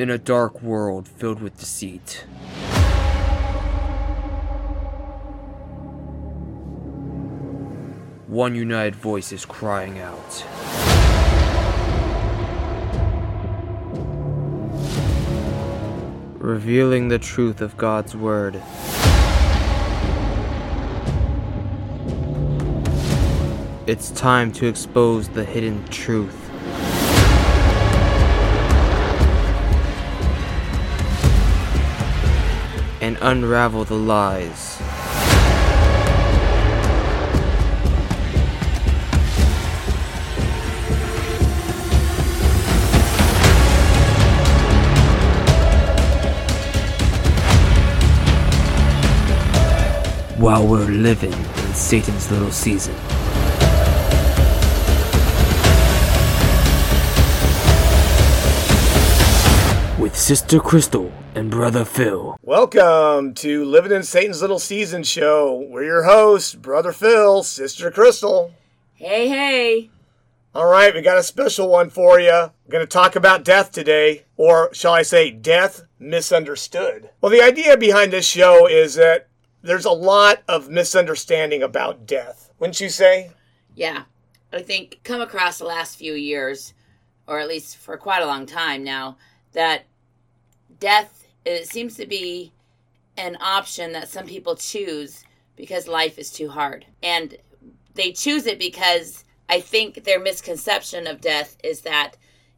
In a dark world filled with deceit. One united voice is crying out. Revealing the truth of God's Word. It's time to expose the hidden truth. And unravel the lies. While we're living in Satan's little season. with Sister Crystal and Brother Phil. Welcome to Living in Satan's Little Season Show. We're your hosts, Brother Phil, Sister Crystal. Hey, hey. All right, we got a special one for you. We're going to talk about death today, or shall I say, death misunderstood. Well, the idea behind this show is that there's a lot of misunderstanding about death, wouldn't you say? Yeah. I think come across the last few years, or at least for quite a long time now, that death it seems to be an option that some people choose because life is too hard. And they choose it because I think their misconception of death is that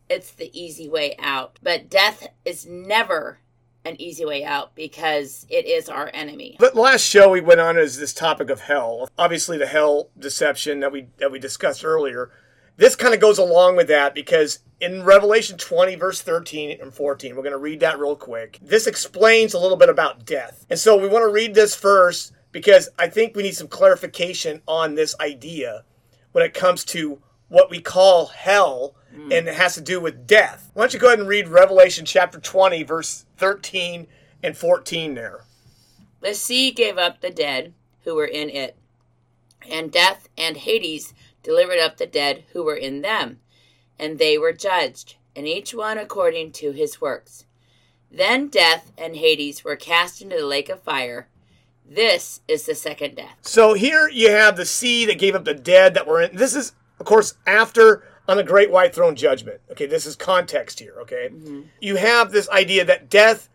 it's the easy way out. But death is never an easy way out because it is our enemy. The last show we went on is this topic of hell. Obviously the hell deception that we that we discussed earlier. This kind of goes along with that because in Revelation 20, verse 13 and 14, we're going to read that real quick. This explains a little bit about death. And so we want to read this first because I think we need some clarification on this idea when it comes to what we call hell mm. and it has to do with death. Why don't you go ahead and read Revelation chapter 20, verse 13 and 14 there. The sea gave up the dead who were in it, and death and Hades delivered up the dead who were in them, and they were judged, and each one according to his works. Then death and Hades were cast into the lake of fire. This is the second death. So here you have the sea that gave up the dead that were in. This is, of course, after on the great white throne judgment. Okay, this is context here. Okay, mm-hmm. you have this idea that death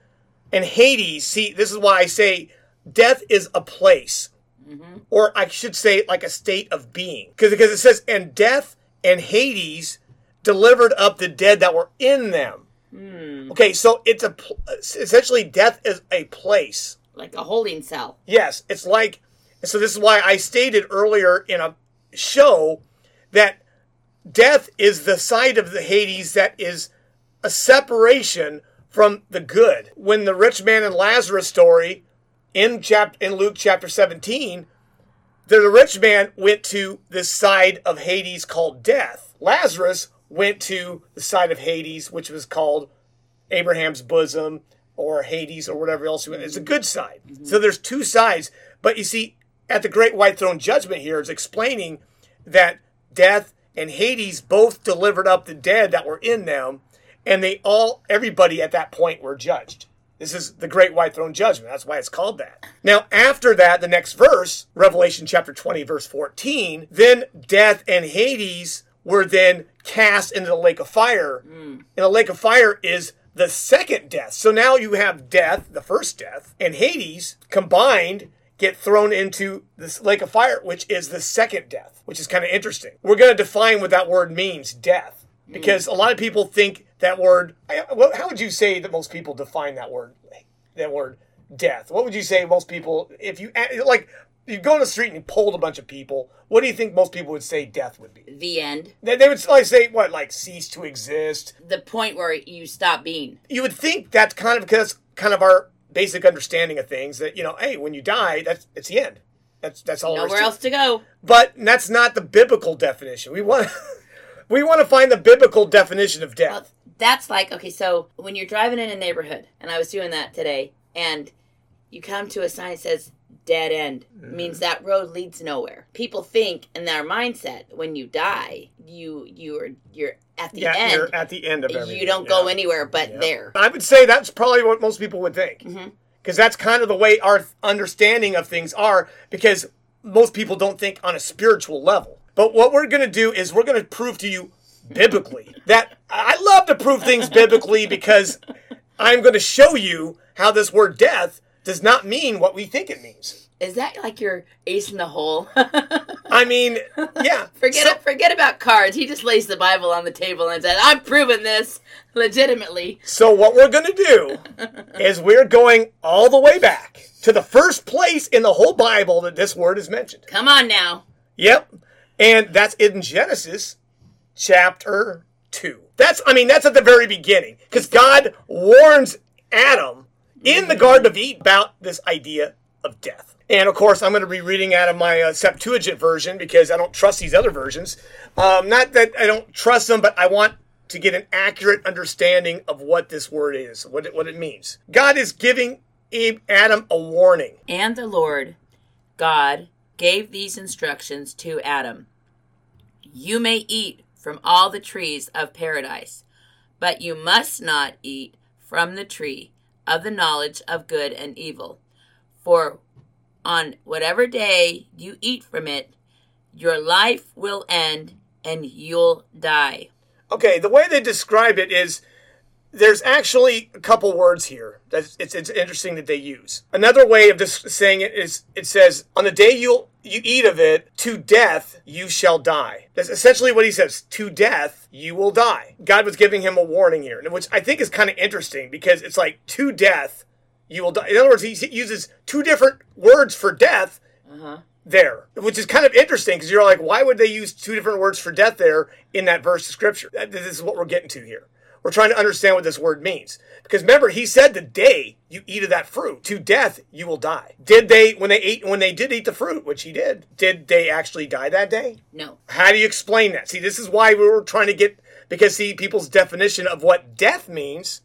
and Hades. See, this is why I say death is a place. Mm-hmm. Or I should say, like a state of being. Because because it says, and death and Hades delivered up the dead that were in them. Mm. Okay, so it's a essentially death is a place, like a holding cell. Yes, it's like. So this is why I stated earlier in a show that death is the side of the Hades that is a separation from the good. When the rich man and Lazarus story in chapter in Luke chapter 17, the rich man went to the side of Hades called death. Lazarus went to the side of Hades, which was called Abraham's bosom or Hades or whatever else. It's a good side. Mm-hmm. So there's two sides. But you see, at the great white throne judgment here is explaining that death and Hades both delivered up the dead that were in them, and they all everybody at that point were judged. This is the great white throne judgment. That's why it's called that. Now, after that, the next verse, Revelation chapter 20, verse 14, then death and Hades were then cast into the lake of fire. Mm. And the lake of fire is the second death. So now you have death, the first death, and Hades combined get thrown into this lake of fire, which is the second death, which is kind of interesting. We're going to define what that word means, death, because mm. a lot of people think that word. How would you say that most people define that word? That word death. What would you say most people, if you eh, like, you go on the street and you polled a bunch of people, what do you think most people would say death would be? The end. They, they would like say what, like cease to exist. The point where you stop being. You would think that's kind of because kind of our basic understanding of things that you know, hey, when you die, that's it's the end. That's that's all. Nowhere else to go. But that's not the biblical definition. We want we want to find the biblical definition of death. Well, that's like okay so when you're driving in a neighborhood and i was doing that today and you come to a sign that says dead end. Mm-hmm. means that road leads nowhere. People think in their mindset when you die, you you're you're at the Yeah, end. you're at the end of everything. you don't go anywhere but Yeah. there. I would say that's probably what most people would think. Mhm. Because that's kind of the way our understanding of things are, because most people don't think on a spiritual level. But what we're going to do is we're going to prove to you biblically that I love to prove things biblically because I'm going to show you how this word death does not mean what we think it means. Is that like your ace in the hole? I mean, yeah. forget so- it, forget about cards. He just lays the Bible on the table and says, "I'm proving this legitimately." So what we're going to do is we're going all the way back to the first place in the whole Bible that this word is mentioned. Come on now. Yep. And that's in Genesis chapter 2. That's I mean that's at the very beginning cuz God warns Adam in the garden of Eden about this idea of death. And of course, I'm going to be reading out of my uh, Septuagint version because I don't trust these other versions. Um, not that I don't trust them, but I want to get an accurate understanding of what this word is, what it, what it means. God is giving Adam a warning. And the Lord God gave these instructions to Adam You may eat from all the trees of paradise, but you must not eat from the tree of the knowledge of good and evil. For on whatever day you eat from it, your life will end and you'll die. Okay, the way they describe it is there's actually a couple words here that it's, it's interesting that they use. Another way of just saying it is it says, "On the day you you eat of it, to death you shall die." That's essentially what he says. To death you will die. God was giving him a warning here, which I think is kind of interesting because it's like to death you will die. In other words, he uses two different words for death uh-huh. there, which is kind of interesting because you're like, why would they use two different words for death there in that verse of scripture? This is what we're getting to here. We're trying to understand what this word means. Because remember, he said the day you eat of that fruit, to death you will die. Did they when they ate when they did eat the fruit, which he did, did they actually die that day? No. How do you explain that? See, this is why we were trying to get because see, people's definition of what death means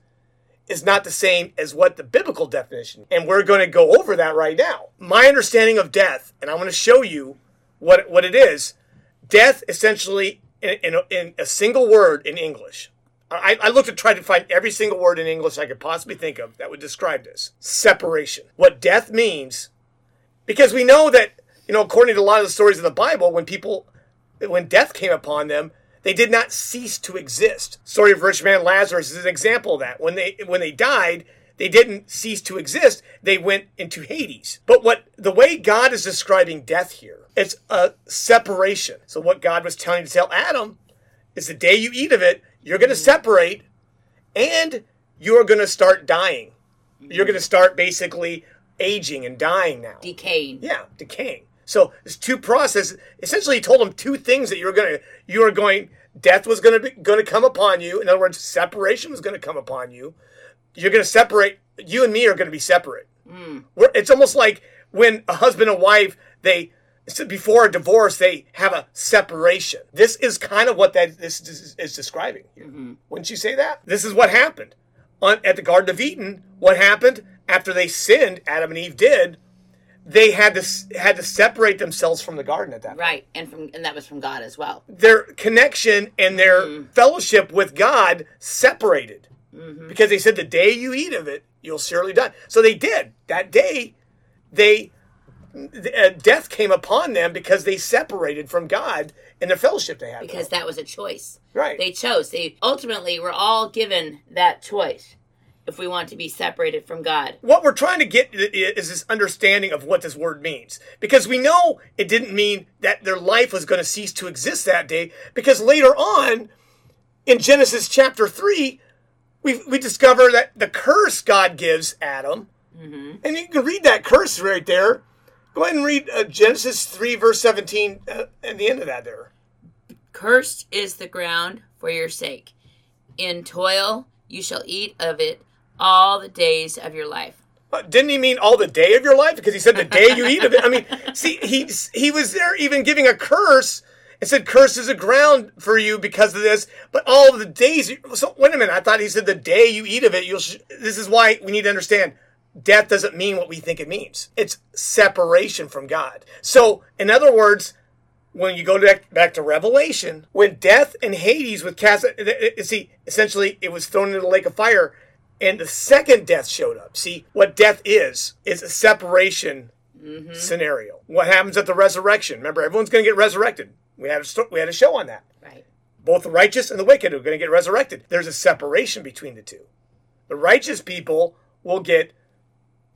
is not the same as what the biblical definition. And we're going to go over that right now. My understanding of death, and I'm going to show you what what it is. Death, essentially, in, in, in a single word in English. I, I looked to try to find every single word in English I could possibly think of that would describe this separation. What death means, because we know that you know, according to a lot of the stories in the Bible, when people, when death came upon them, they did not cease to exist. Story of rich man Lazarus is an example of that. When they when they died, they didn't cease to exist. They went into Hades. But what the way God is describing death here, it's a separation. So what God was telling to tell Adam is the day you eat of it, you're going to mm. separate, and you're going to start dying. You're going to mm. start basically aging and dying now. Decaying. Yeah, decaying. So there's two processes. Essentially, he told him two things that you were gonna, you were going, death was gonna be going to come upon you. In other words, separation was going to come upon you. You're going to separate. You and me are going to be separate. Mm. We're, it's almost like when a husband and wife they so before a divorce they have a separation. This is kind of what that this is, is describing. Here. Mm-hmm. Wouldn't you say that? This is what happened on at the Garden of Eden. What happened after they sinned? Adam and Eve did they had to had to separate themselves from the garden at that point. Right. And from and that was from God as well. Their connection and their mm-hmm. fellowship with God separated mm-hmm. because they said the day you eat of it, you'll surely die. So they did that day. They Uh, death came upon them because they separated from God in the fellowship they had. Because that was a choice. Right. They chose. They ultimately were all given that choice if we want to be separated from God. what we're trying to get is this understanding of what this word means because we know it didn't mean that their life was going to cease to exist that day because later on in genesis chapter 3 we, we discover that the curse god gives adam mm-hmm. and you can read that curse right there go ahead and read uh, genesis 3 verse 17 uh, at the end of that there Cursed is the ground for your sake. In toil you shall eat of it all the days of your life. Uh, didn't he mean all the day of your life? Because he said the day you eat of it. I mean, see, he he was there even giving a curse and said, "Curse is the ground for you because of this." But all the days. So wait a minute. I thought he said the day you eat of it, you'll. Sh-. This is why we need to understand death doesn't mean what we think it means. It's separation from God. So, in other words, when you go back, back to Revelation, when death and Hades with cast, see, essentially it was thrown into the lake of fire, and the second death showed up. See, what death is, is a separation Mm-hmm. scenario. What happens at the resurrection? Remember, everyone's going to get resurrected. We had a we had a show on that. Right. Both the righteous and the wicked are going to get resurrected. There's a separation between the two. The righteous people will get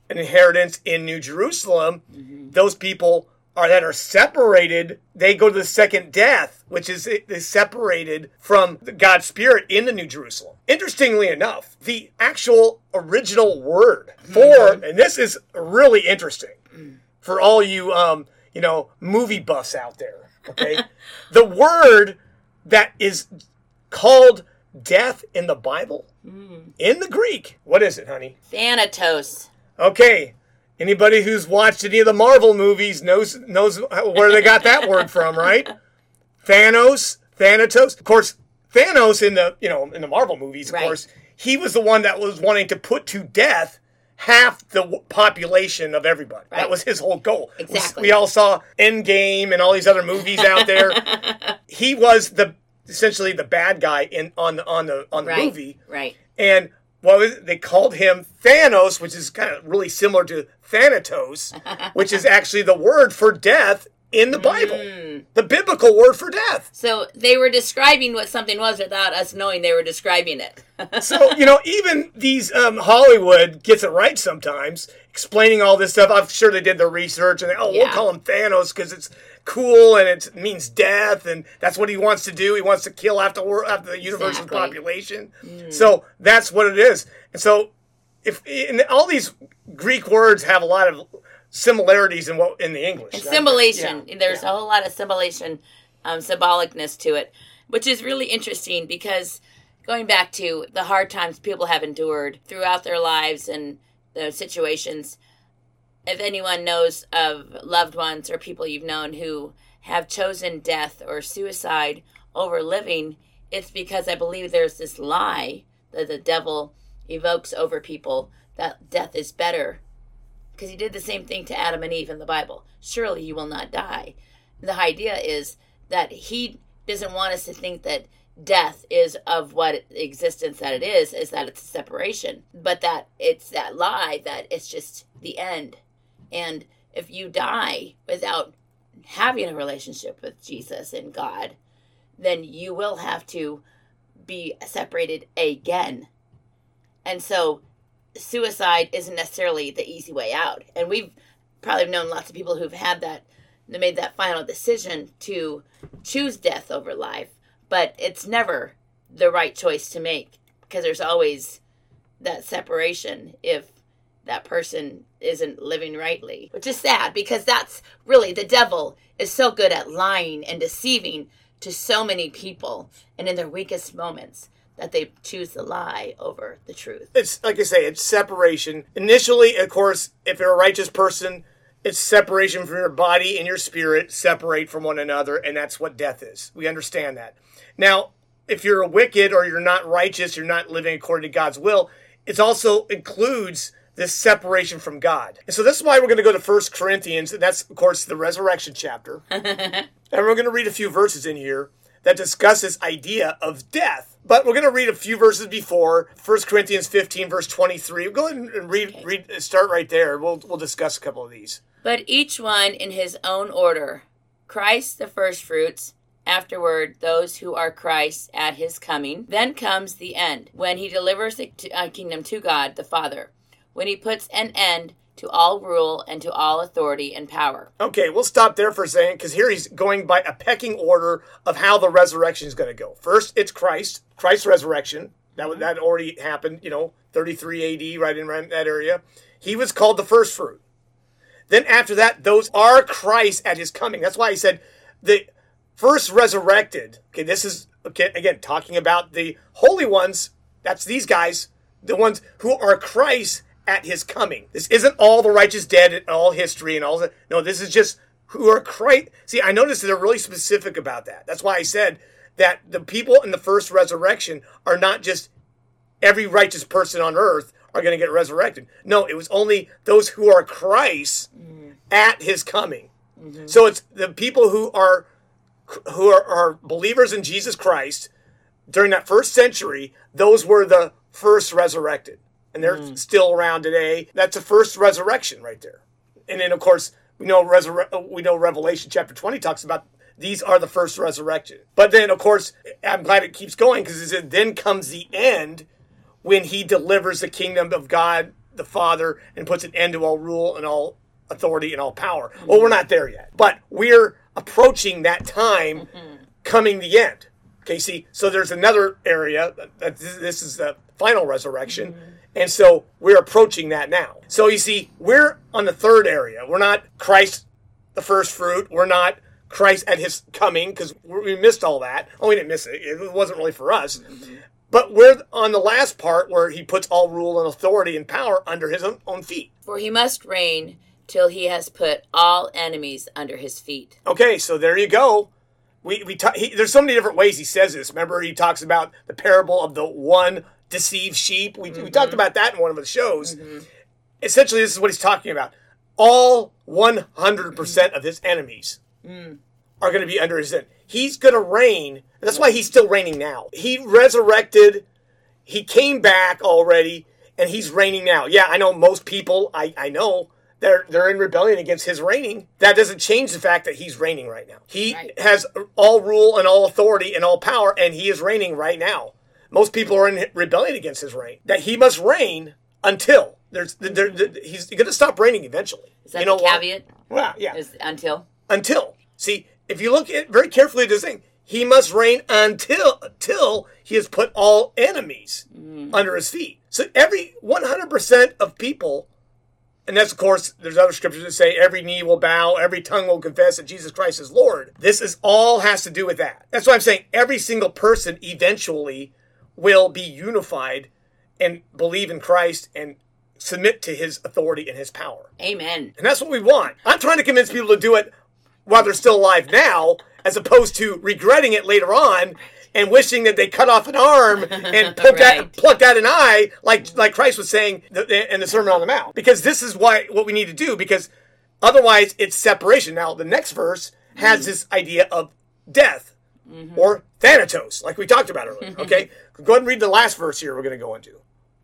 an inheritance in New Jerusalem. Mm-hmm. Those people are that are separated. They go to the second death, which is is separated from the God's Spirit in the New Jerusalem. Interestingly enough, the actual original word mm-hmm. for, and this is really interesting mm. for all you um, you know movie buffs out there. Okay, the word that is called death in the Bible mm. in the Greek. What is it, honey? Thanatos. Okay. Anybody who's watched any of the Marvel movies knows knows where they got that word from, right? Thanos, Thanatos. Of course, Thanos in the you know in the Marvel movies, of Right. course, he was the one that was wanting to put to death half the population of everybody. That was his whole goal. We- Exactly. We all saw Endgame and all these other movies out there. he was the essentially the bad guy in on the on the on the Right. movie. Right. And what was it? They called him Thanos, which is kind of really similar to Thanatos, which is actually the word for death in the Bible. The biblical word for death. So they were describing what something was without us knowing they were describing it. So, you know, even these um, Hollywood gets it right sometimes, explaining all this stuff. I'm sure they did their research and they, oh, we'll call him Thanos because it's cool and it means death and that's what he wants to do. He wants to kill after after the universe's Exactly. population. So that's what it is. And so, if and all these Greek words have a lot of similarities in what in the English And symbolization. Yeah. There's a whole lot of symbolization, um, symbolicness to it, which is really interesting because going back to the hard times people have endured throughout their lives and the situations, if anyone knows of loved ones or people you've known who have chosen death or suicide over living, it's because I believe there's this lie that the devil evokes over people that death is better because he did the same thing to Adam and Eve in the Bible. Surely you will not die. The idea is that he doesn't want us to think that death is of what existence that it is, is that it's a separation, but that it's that lie that it's just the end. And if you die without having a relationship with Jesus and God, then you will have to be separated again. And so suicide isn't necessarily the easy way out. And we've probably known lots of people who've had that, that made that final decision to choose death over life, but it's never the right choice to make because there's always that separation if that person isn't living rightly, which is sad because that's really the devil is so good at lying and deceiving to so many people and in their weakest moments that they choose the lie over the truth. it's like I say, it's separation. Initially, of course, if you're a righteous person, it's separation from your body and your spirit, separate from one another, and that's what death is. We understand that. Now, if you're a wicked or you're not righteous, you're not living according to God's will, it also includes this separation from God. And so this is why we're going to go to First Corinthians, and that's, of course, the resurrection chapter. and we're going to read a few verses in here that discuss this idea of death. But we're going to read a few verses before 1 Corinthians 15, verse 23. Go ahead and read, read start right there. We'll, we'll discuss a couple of these. But each one in his own order Christ the firstfruits, afterward those who are Christ at his coming. Then comes the end, when he delivers the uh, kingdom to God the Father, when he puts an end to all rule and to all authority and power. Okay, we'll stop there for a second because here he's going by a pecking order of how the resurrection is going to go. First, it's Christ, Christ's resurrection. That was mm-hmm. that already happened, you know, 33 AD, right in right in that area. He was called the first fruit. Then after that, those are Christ at his coming. That's why he said the first resurrected. Okay, this is okay again talking about the holy ones. That's these guys, the ones who are Christ at his coming. This isn't all the righteous dead in all history and all that. No, this is just who are Christ. See, I noticed that they're really specific about that. That's why I said that the people in the first resurrection are not just every righteous person on earth are going to get resurrected. No, it was only those who are Christ mm-hmm. at his coming. Mm-hmm. So it's the people who are who are, are believers in Jesus Christ during that first century. Those were the first resurrected, and they're hmm. still around today. That's the first resurrection right there. And then of course we know resurre- we know Revelation chapter twenty talks about these are the first resurrection. But then of course I'm glad it keeps going because it said then comes the end when he delivers the kingdom of God the Father and puts an end to all rule and all authority and all power. Well, we're not there yet, but we're approaching that time mm-hmm. coming the end. Okay, see, so there's another area that this is the final resurrection. Mm-hmm. And so we're approaching that now. So you see, we're on the third area. We're not Christ, the first fruit. We're not Christ at his coming because we missed all that. Oh, we didn't miss it. It wasn't really for us. Mm-hmm. But we're on the last part where he puts all rule and authority and power under his own feet. For he must reign till he has put all enemies under his feet. Okay, so there you go. We we ta- he, there's so many different ways he says this. Remember, he talks about the parable of the one deceived sheep. We, we talked mm-hmm. about that in one of the shows. Mm-hmm. Essentially, this is what he's talking about. All 100% of his enemies mm. are going to be under his sin. He's going to reign. That's why he's still reigning now. He resurrected. He came back already, and he's reigning now. Yeah, I know most people. I, I know they're they're in rebellion against his reigning. That doesn't change the fact that he's reigning right now. He Right. has all rule and all authority and all power, and he is reigning right now. Most people are in rebellion against his reign. That he must reign until there's there, there- he's going to stop reigning eventually. Is that you know the caveat? Well, yeah Is until? until. See, if you look at very carefully at this thing, he must reign until until he has put all enemies mm. under his feet. So every 100% of people, and that's of course, there's other scriptures that say every knee will bow, every tongue will confess that Jesus Christ is Lord. This is all has to do with that. That's why I'm saying every single person eventually will be unified and believe in Christ and submit to his authority and his power. Amen. And that's what we want. I'm trying to convince people to do it while they're still alive now, as opposed to regretting it later on and wishing that they cut off an arm and plucked, out, plucked out an eye, like like Christ was saying in the Sermon on the Mount. Because this is why what we need to do. Because otherwise, it's separation. Now, the next verse has this idea of death mm-hmm. or thanatos, like we talked about earlier. Okay, go ahead and read the last verse here. We're going to go into.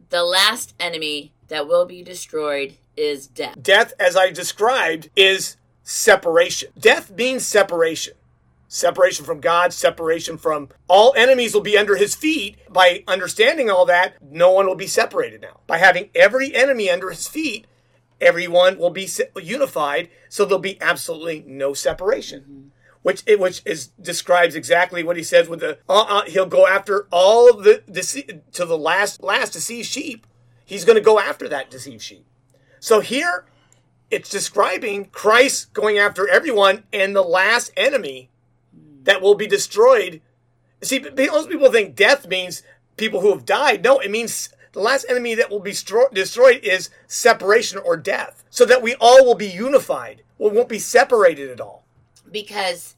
The last enemy that will be destroyed is death. Death, as I described, is separation. Death means separation. Separation from God, separation from all enemies will be under his feet. By understanding all that, no one will be separated now. By having every enemy under his feet, everyone will be unified, so there'll be absolutely no separation. Which it, which is describes exactly what he says with the uh, uh, he'll go after all the dece- to the last last deceived sheep. He's going to go after that deceived sheep. So here it's describing Christ going after everyone and the last enemy that will be destroyed. See, most people think death means people who have died. No, it means the last enemy that will be stro- destroyed is separation or death, so that we all will be unified. We won't be separated at all. Because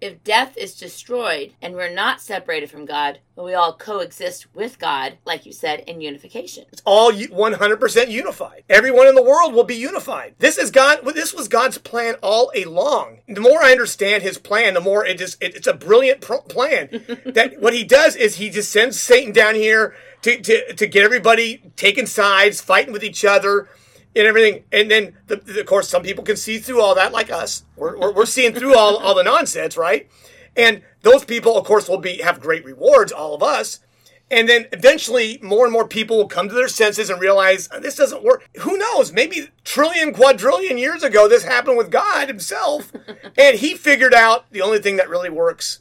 if death is destroyed and we're not separated from God, but we all coexist with God, like you said, in unification. It's all 100% unified. Everyone in the world will be unified. This is God. This was God's plan all along. The more I understand His plan, the more it is. It, it's a brilliant plan. that what He does is He just sends Satan down here to, to to get everybody taking sides, fighting with each other. And everything, and then the, the- of course, some people can see through all that, like us. We're, we're, we're seeing through all, all the nonsense, right? And those people, of course, will be have great rewards. All of us, and then eventually, more and more people will come to their senses and realize "Oh, this doesn't work. Who knows? Maybe trillion, quadrillion years ago, this happened with God Himself, and He figured out the only thing that really works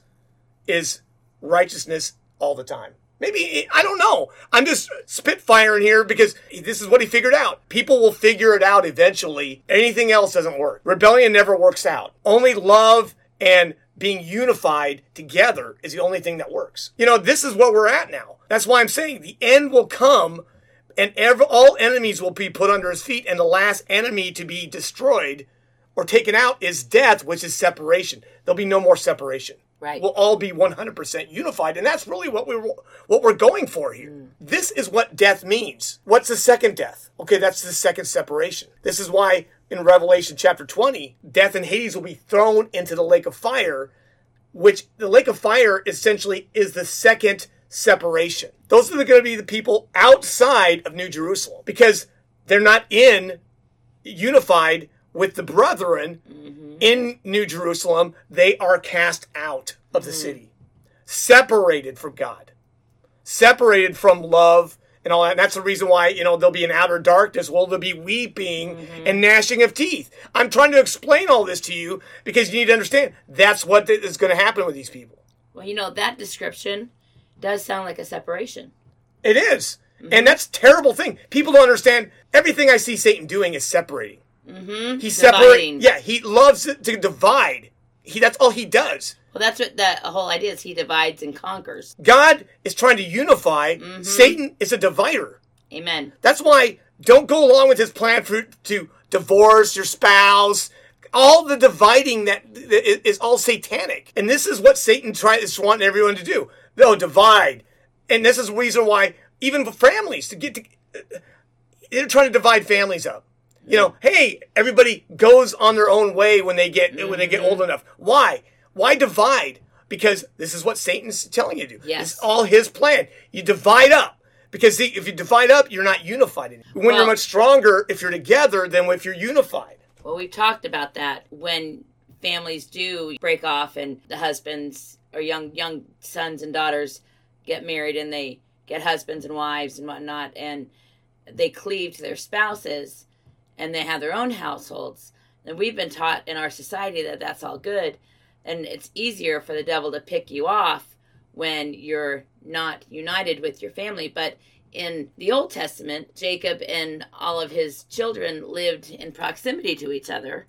is righteousness all the time. Maybe I don't know. I'm just spitfiring here because this is what he figured out. People will figure it out eventually. Anything else doesn't work. Rebellion never works out. Only love and being unified together is the only thing that works. You know, this is what we're at now. That's why I'm saying the end will come and ever, all enemies will be put under his feet and the last enemy to be destroyed or taken out is death, which is separation. There'll be no more separation. Right. will all be 100% unified and that's really what we're what we're going for here. Mm. This is what death means. What's the second death? Okay that's the second separation. This is why in revelation chapter 20 death and hades will be thrown into the lake of fire which the lake of fire essentially is the second separation. Those are going to be the people outside of new jerusalem because they're not in unified with the brethren mm-hmm. Mm-hmm. in New Jerusalem, they are cast out of the mm-hmm. city, separated from God, separated from love and all that. And that's the reason why, you know, there'll be an outer darkness. Well, there'll be weeping mm-hmm. and gnashing of teeth. I'm trying to explain all this to you because you need to understand that's what is going to happen with these people. Well, you know, that description does sound like a separation. It is. And that's a terrible thing. People don't understand everything I see Satan doing is separating. Mm-hmm. He separates. Yeah, he loves to divide. He that's all he does. Well, that's what the whole idea is. He divides and conquers. God is trying to unify. Satan is a divider. Amen. That's why don't go along with his plan for to divorce your spouse. All the dividing that is is all satanic, and this is what Satan tries is wanting everyone to do. They'll divide, and this is the reason why even families to get to they're trying to divide families up. You know, hey, everybody goes on their own way when they get when they get old mm-hmm. enough. Why? Why divide? Because this is what Satan's telling you to do. Yes. It's all his plan. You divide up. Because see, if you divide up, you're not unified. anymore. When you're much stronger if you're together than if you're unified. Well, we've talked about that when families do break off and the husbands or young young sons and daughters get married and they get husbands and wives and whatnot and they cleave to their spouses and they have their own households. And we've been taught in our society that that's all good, and it's easier for the devil to pick you off when you're not united with your family. But in the Old Testament, Jacob and all of his children lived in proximity to each other,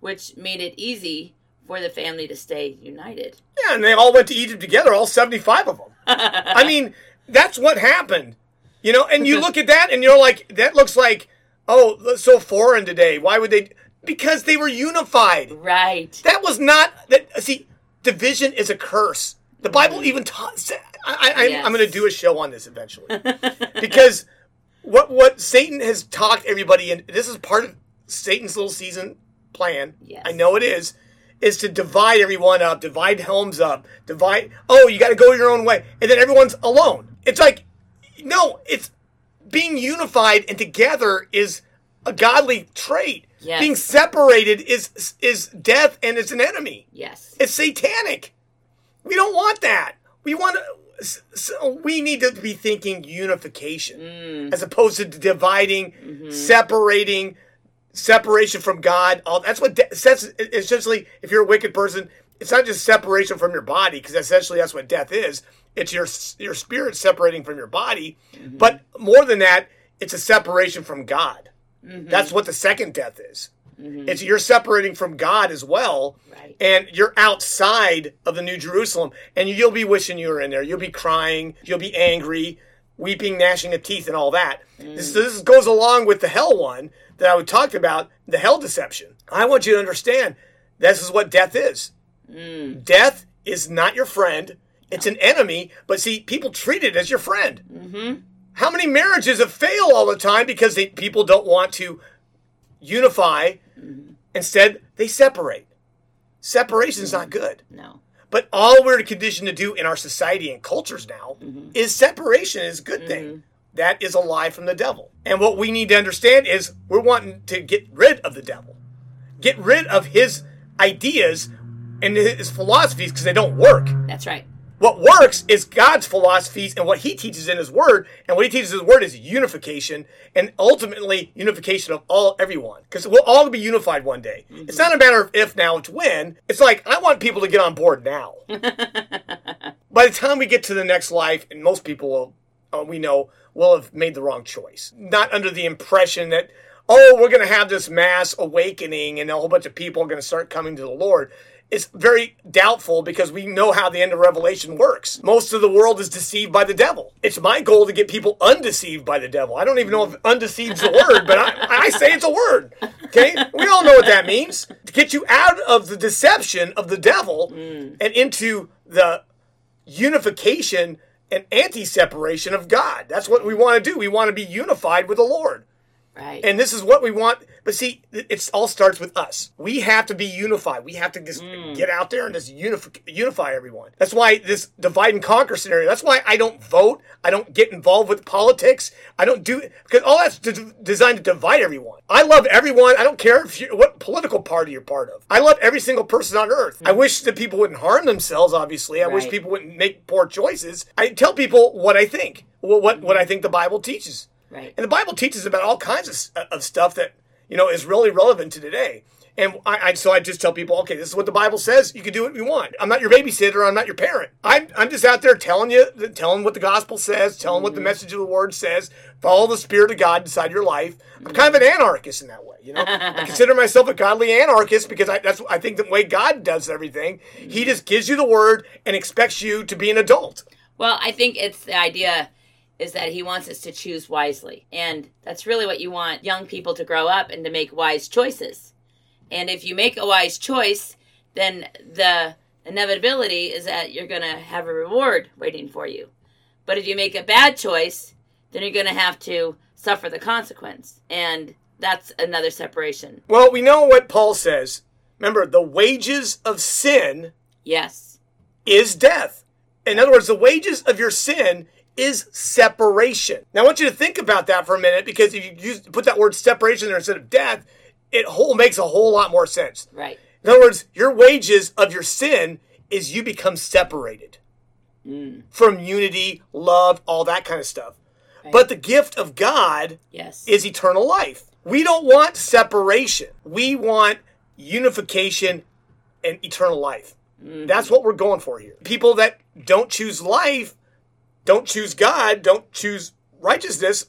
which made it easy for the family to stay united. Yeah, and they all went to Egypt together, all 75 of them. I mean, that's what happened. You know, and you look at that and you're like, that looks like, oh, so foreign today. Why would they? Because they were unified. Right. That was not that. See, division is a curse. The Bible mm. even taught. I, I, Yes. I'm going to do a show on this eventually because what what Satan has talked everybody in. This is part of Satan's little season plan. Yes. I know it is. Is to divide everyone up, divide homes up, divide. Oh, you got to go your own way, and then everyone's alone. It's like, no, it's being unified and together is a godly trait. Yes. Being separated is is death and it's an enemy. Yes. It's satanic. We don't want that. We want. So we need to be thinking unification mm. as opposed to dividing, mm-hmm. separating, separation from God. All that's what de- sets essentially. If you're a wicked person, it's not just separation from your body because essentially that's what death is. It's your your spirit separating from your body, mm-hmm. but more than that, it's a separation from God. Mm-hmm. That's what the second death is. Mm-hmm. It's you're separating from God as well, Right. and you're outside of the New Jerusalem, and you'll be wishing you were in there. You'll be crying, you'll be angry, weeping, gnashing of teeth, and all that. This, mm. this goes along with the hell one that I would talk about, the hell deception. I want you to understand this is what death is. Mm. Death is not your friend; it's an enemy. But see, people treat it as your friend. Mm-hmm. How many marriages have failed all the time because they, people don't want to unify? Mm-hmm. Instead, they separate. Separation is not mm-hmm. good. No. But all we're conditioned to do in our society and cultures now is separation is a good thing. That is a lie from the devil. And what we need to understand is we're wanting to get rid of the devil, get rid of his ideas and his philosophies because they don't work. That's right. What works is God's philosophies and what He teaches in His Word, and what He teaches in His Word is unification, and ultimately unification of all everyone, because we'll all be unified one day. It's not a matter of if now; it's when. It's like I want people to get on board now. By the time we get to the next life, and most people will, uh, we know, will have made the wrong choice, not under the impression that oh, we're going to have this mass awakening, and a whole bunch of people are going to start coming to the Lord. Is very doubtful because we know how the end of Revelation works. Most of the world is deceived by the devil. It's my goal to get people undeceived by the devil. I don't even know if undeceived's a word, but I, I say it's a word. Okay? We all know what that means. To get you out of the deception of the devil mm. and into the unification and anti separation of God. That's what we want to do. We want to be unified with the Lord. Right. And this is what we want. But see, it all starts with us. We have to be unified. We have to just mm. get out there and just unify, unify everyone. That's why this divide and conquer scenario. That's why I don't vote. I don't get involved with politics. I don't do because all that's de- designed to divide everyone. I love everyone. I don't care if you what political party you're part of. I love every single person on earth. I mm. wish that people wouldn't harm themselves. Obviously, I wish people wouldn't make poor choices. I tell people what I think. What what, what I think the Bible teaches. Right. And the Bible teaches about all kinds of, uh, of stuff that you know is really relevant to today. And I, I so I just tell people, okay, this is what the Bible says. You can do what you want. I'm not your babysitter. I'm not your parent. I'm, I'm just out there telling you, telling what the gospel says, telling what the mm. message of the word says. Follow the spirit of God inside your life. I'm kind of an anarchist in that way. You know, I consider myself a godly anarchist because I, that's I think the way God does everything. He mm. just gives you the word and expects you to be an adult. Well, I think it's the idea is that he wants us to choose wisely. And that's really what you want young people to grow up and to make wise choices. And if you make a wise choice, then the inevitability is that you're going to have a reward waiting for you. But if you make a bad choice, then you're going to have to suffer the consequence. And that's another separation. Well, we know what Paul says. Remember, the wages of sin Yes. is death. In other words, the wages of your sin is separation. Now, I want you to think about that for a minute because if you use, put that word separation there instead of death, it whole makes a whole lot more sense. Right. In other words, your wages of your sin is you become separated mm. from unity, love, all that kind of stuff. But the gift of God Yes. is eternal life. We don't want separation. We want unification and eternal life. Mm-hmm. That's what we're going for here. People that don't choose life, don't choose God, don't choose righteousness,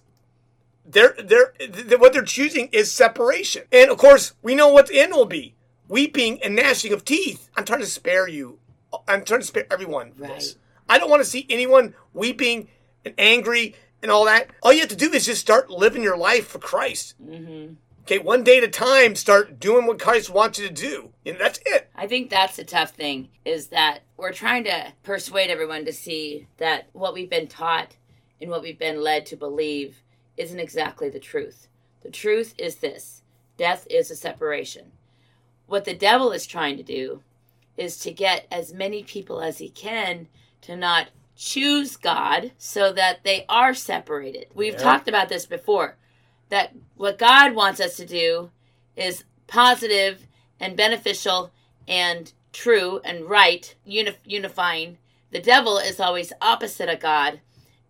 they're, they're, th- what they're choosing is separation. And of course, we know what the end will be weeping and gnashing of teeth. I'm trying to spare you. I'm trying to spare everyone this. Right. I don't want to see anyone weeping and angry and all that. All you have to do is just start living your life for Christ. Mm-hmm. Okay, one day at a time, start doing what Christ wants you to do. And that's it. I think that's the tough thing is that we're trying to persuade everyone to see that what we've been taught and what we've been led to believe isn't exactly the truth. The truth is this death is a separation. What the devil is trying to do is to get as many people as he can to not choose God so that they are separated. We've Yeah. talked about this before that what God wants us to do is positive and beneficial and true and right, uni- unifying. The devil is always opposite of God.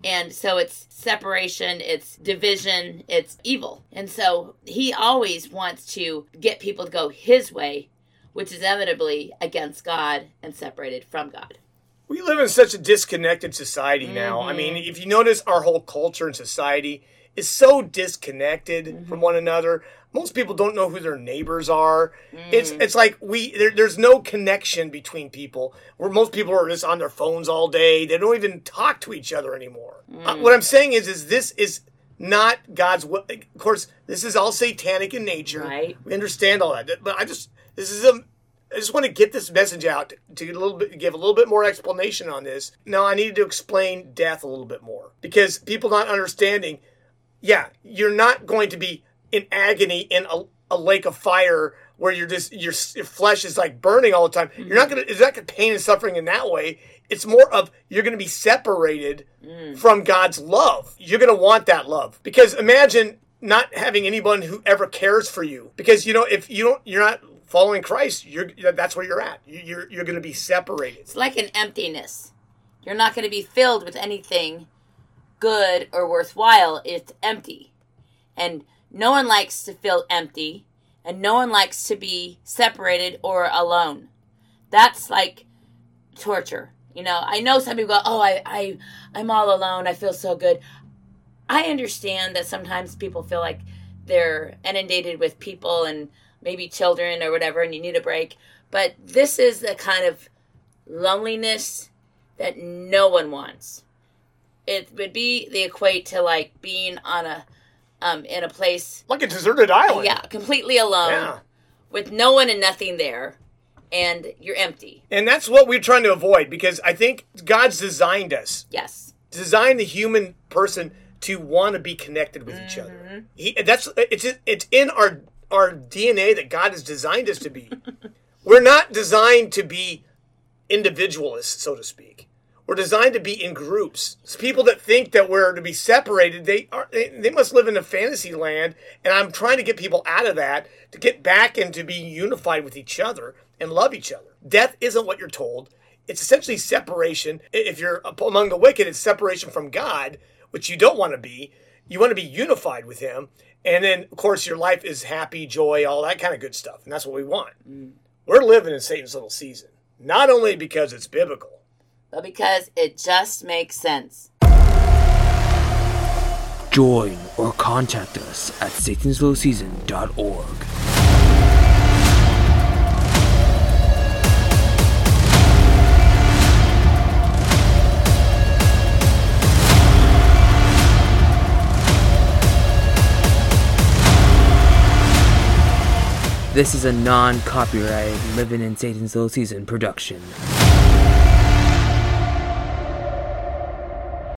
And so it's separation, it's division, it's evil. And so he always wants to get people to go his way, which is inevitably against God and separated from God. We live in such a disconnected society now. I mm-hmm. mean, if you notice, our whole culture and society is so disconnected mm-hmm. from one another. Most people don't know who their neighbors are. It's mm. it's like we there, there's no connection between people. Where most people are just on their phones all day. They don't even talk to each other anymore. Uh, mm. what I'm saying is, is this is not God's will. Of course, this is all satanic in nature. Right. We understand all that, but I just this is a I just want to get this message out to get a little bit, give a little bit more explanation on this. Now, I needed to explain death a little bit more because people not understanding. Yeah, you're not going to be in agony in a, a lake of fire where you're just your, your flesh is like burning all the time. You're not mm-hmm. gonna. It's not gonna pain and suffering in that way. It's more of you're gonna be separated mm. from God's love. You're gonna want that love because imagine not having anyone who ever cares for you because you know if you don't you're not following Christ you're that's where you're at You- you're you're going to be separated It's like an emptiness. You're not going to be filled with anything good or worthwhile. It's empty. And no one likes to feel empty, and no one likes to be separated or alone. That's like torture. You know, I know some people go, "Oh, I I I'm all alone. I feel so good." I understand that sometimes people feel like they're inundated with people and maybe children or whatever and you need a break. But this is the kind of loneliness that no one wants. It would be the equate to like being on a um in a place Like a deserted island. yeah, completely alone Yeah. with no one and nothing there and you're empty. And that's what we're trying to avoid because I think God's designed us, Yes. designed the human person to want to be connected with each other. He, that's it's it's in our our DNA that God has designed us to be. we're not designed to be individualists, so to speak. We're designed to be in groups. It's people that think that we're to be separated, they are they, they must live in a fantasy land, and I'm trying to get people out of that to get back into being unified with each other and love each other. Death isn't what you're told. It's essentially separation. If you're among the wicked, it's separation from God, which you don't want to be. You want to be unified with Him. And then, of course, your life is happy, joy, all that kind of good stuff. And that's what we want. Mm. We're living in Satan's little season, not only because it's biblical, But because it just makes sense. Join or contact us at satanslittleseason.org. This is a non copyright Living in Satan's Little Season production.